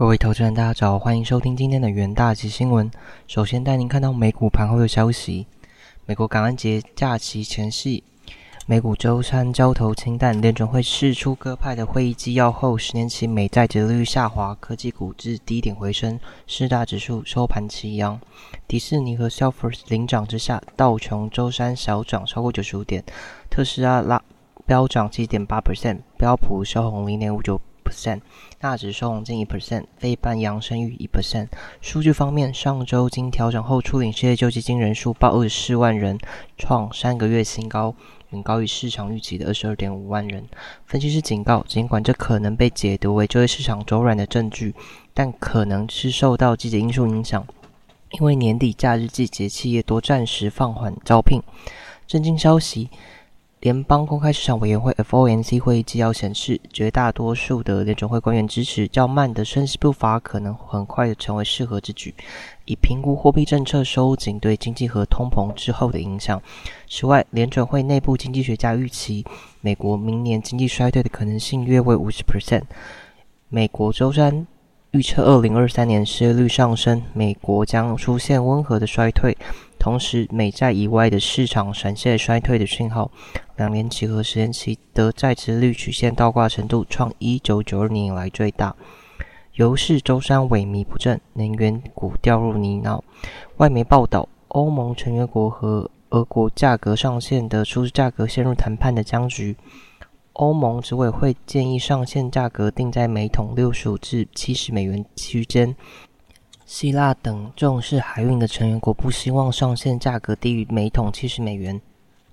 各位投资人，大家早，欢迎收听今天的元大旗新闻。首先带您看到美股盘后的消息。美国感恩节假期前夕，美股周三交投清淡，联准会释出鸽派的会议纪要后，十年期美债殖利率下滑，科技股至低点回升，四大指数收盘齐扬。迪士尼和 Salesforce 领涨之下，道琼周三小涨超过九十五点，特斯拉拉飙涨七点八 percent，标普收红零点五九。percent，纳指收红近一 percent，非半扬升逾一 percent。数据方面，上周经调整后初领失业救济金人数报二十四万人，创三个月新高，远高于市场预期的二十二点五万人。分析师警告，尽管这可能被解读为就业市场走软的证据，但可能是受到季节因素影响，因为年底假日季节，企业多暂时放缓招聘。震惊消息。联邦公开市场委员会 （FOMC） 会议纪要显示，绝大多数的联准会官员支持较慢的升息步伐，可能很快的成为适合之举，以评估货币政策收紧对经济和通膨之后的影响。此外，联准会内部经济学家预期，美国明年经济衰退的可能性约为五十 percent。美国周三预测，二零二三年失业率上升，美国将出现温和的衰退。同时，美债以外的市场闪现衰退的讯号，两年期和十年期的债值率曲线倒挂程度创一九九二年以来最大。油市周三萎靡不振，能源股掉入泥淖。外媒报道，欧盟成员国和俄国价格上限的初始价格陷入谈判的僵局。欧盟执委会建议上限价格定在每桶六十五至七十美元区间。希腊等重视海运的成员国不希望上限价格低于每桶七十美元。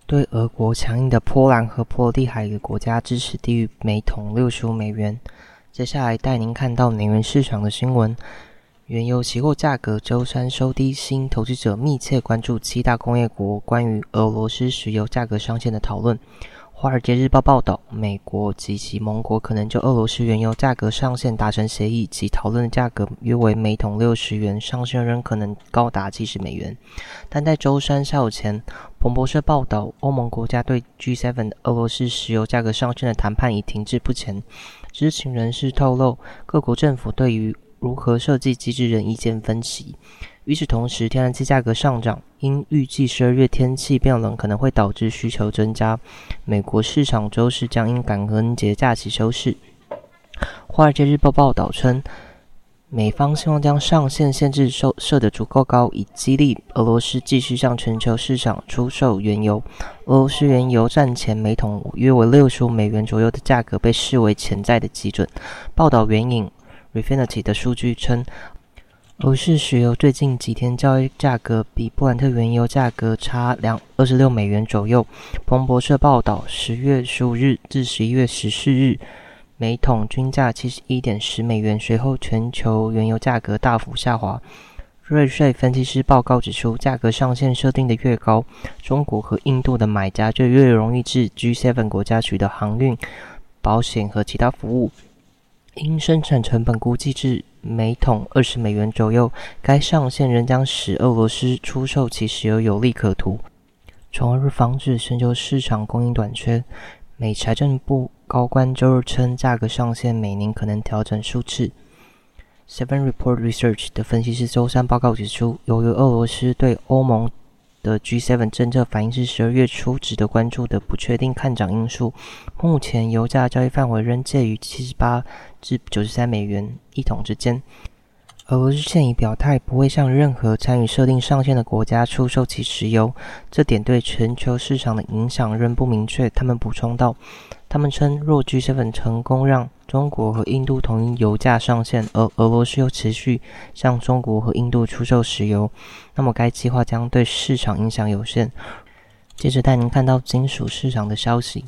对俄国强硬的波兰和波罗的海的国家支持低于每桶六十五美元。接下来带您看到能源市场的新闻。原油期货价格周三收低，新投资者密切关注七大工业国关于俄罗斯石油价格上限的讨论。《华尔街日报》报道，美国及其盟国可能就俄罗斯原油价格上限达成协议，其讨论的价格约为每桶六十元，上限仍可能高达七十美元。但在周三下午前，彭博社报道，欧盟国家对 G7 俄罗斯石油价格上限的谈判已停滞不前。知情人士透露，各国政府对于如何设计机制仍意见分歧。与此同时，天然气价格上涨，因预计十二月天气变冷可能会导致需求增加。美国市场周四将因感恩节假期休市。《华尔街日报》报道称，美方希望将上限限制设设得足够高，以激励俄罗斯继续向全球市场出售原油。俄罗斯原油战前每桶约为六十五美元左右的价格被视为潜在的基准。报道援引 Refinity 的数据称。俄式石油最近几天交易价格比布兰特原油价格差两二十六美元左右。彭博社报道，十月十五日至十一月十四日，每桶均价七十一点十美元。随后，全球原油价格大幅下滑。瑞税分析师报告指出，价格上限设定的越高，中国和印度的买家就越容易至 G7 国家取得航运、保险和其他服务。因生产成本估计至每桶二十美元左右，该上限仍将使俄罗斯出售其石油有利可图，从而防止全球市场供应短缺。美财政部高官周日称，价格上限每年可能调整数次。Seven Report Research 的分析师周三报告指出，由于俄罗斯对欧盟的 G7 政策反应是十二月初值得关注的不确定看涨因素。目前油价交易范围仍介于七十八至九十三美元一桶之间。俄罗斯现已表态不会向任何参与设定上限的国家出售其石油，这点对全球市场的影响仍不明确。他们补充道：“他们称，若 G7 成功让中国和印度统一油价上限，而俄罗斯又持续向中国和印度出售石油，那么该计划将对市场影响有限。”接着带您看到金属市场的消息：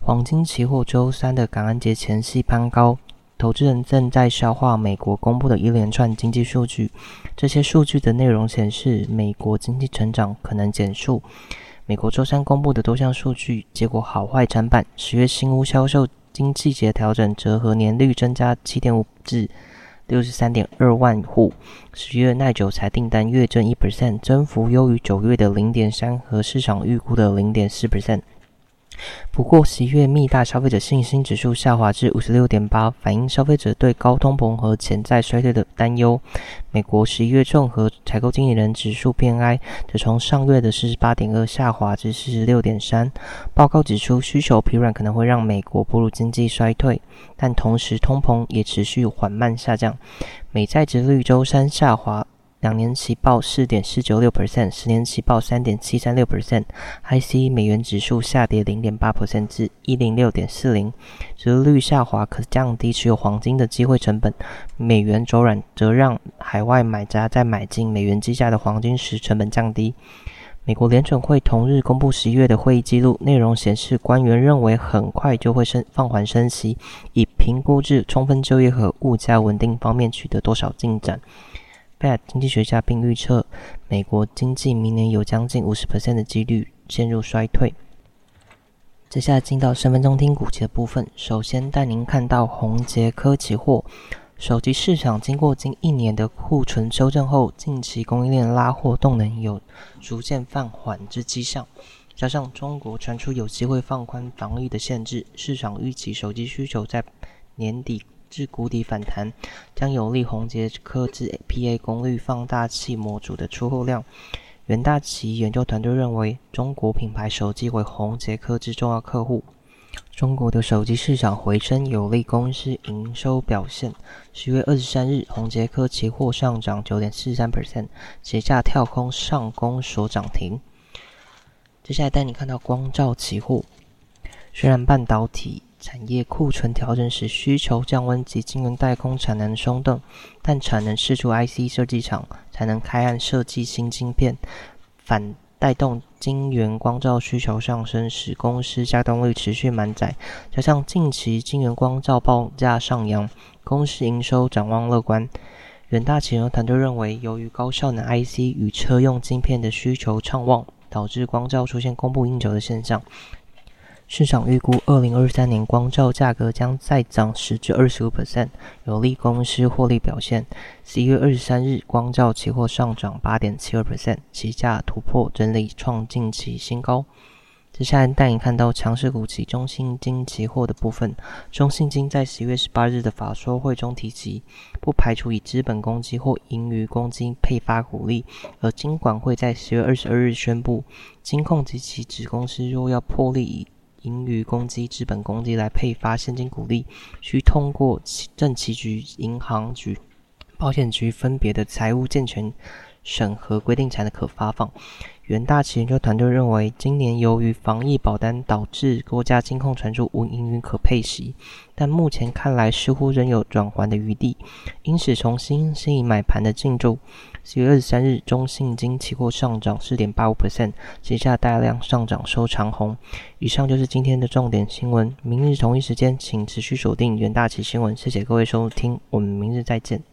黄金期货周三的感恩节前夕攀高。投资人正在消化美国公布的一连串经济数据，这些数据的内容显示美国经济成长可能减速。美国周三公布的多项数据结果好坏参半，十月新屋销售经季节调整折合年率增加七点五至六十三点二万户，十月耐久材订单月增一 percent，增幅优于九月的零点三和市场预估的零点四 percent。不过，十一月密大消费者信心指数下滑至五十六点八，反映消费者对高通膨和潜在衰退的担忧。美国十一月综合采购经理人指数 PMI 则从上月的四十八点二下滑至四十六点三。报告指出，需求疲软可能会让美国步入经济衰退，但同时通膨也持续缓慢下降。美债值率周三下滑。两年期报四点四九六 percent，十年期报三点七三六 percent。IC 美元指数下跌零点八 percent 至一零六点四零，折率下滑可降低持有黄金的机会成本。美元走软则让海外买家在买进美元计价的黄金时成本降低。美国联准会同日公布十一月的会议记录，内容显示官员认为很快就会升放缓升息，以评估至充分就业和物价稳定方面取得多少进展。经济学家并预测，美国经济明年有将近五十的几率陷入衰退。接下来进到十分钟听股期的部分，首先带您看到宏杰科期货手机市场经过近一年的库存修正后，近期供应链拉货动能有逐渐放缓之迹象，加上中国传出有机会放宽防疫的限制，市场预期手机需求在年底。至谷底反弹，将有利宏杰科技 PA 功率放大器模组的出货量。元大旗研究团队认为，中国品牌手机为宏杰科技重要客户。中国的手机市场回升，有利公司营收表现。十月二十三日，宏杰科期货上涨九点四三 percent，节价跳空上攻所涨停。接下来带你看到光照期货，虽然半导体。产业库存调整使，需求降温及晶圆代工产能松动，但产能释出 IC 设计厂才能开案设计新晶片，反带动晶圆光照需求上升，使公司加动率持续满载。加上近期晶圆光照报价上扬，公司营收展望乐观。远大企业团队认为，由于高效能 IC 与车用晶片的需求畅旺，导致光照出现供不应求的现象。市场预估，二零二三年光照价格将再涨十至二十五 percent，有利公司获利表现。十一月二十三日，光照期货上涨八点七二 percent，期价突破整理，创近期新高。接下来带你看到强势股及中信金期货的部分。中信金在十一月十八日的法说会中提及，不排除以资本公积或盈余公积配发股利，而金管会在十月二十二日宣布，金控及其子公司若要破例以盈余公积、资本公积来配发现金股利，需通过政企局、银行局、保险局分别的财务健全审核规定才能可发放。元大旗研究团队认为，今年由于防疫保单导致国家金控传出无盈余可配息，但目前看来似乎仍有转圜的余地，因此重新吸引买盘的进驻。十月二十三日，中信金期货上涨四点八五 percent，接下大量上涨收长红。以上就是今天的重点新闻，明日同一时间请持续锁定元大旗新闻。谢谢各位收听，我们明日再见。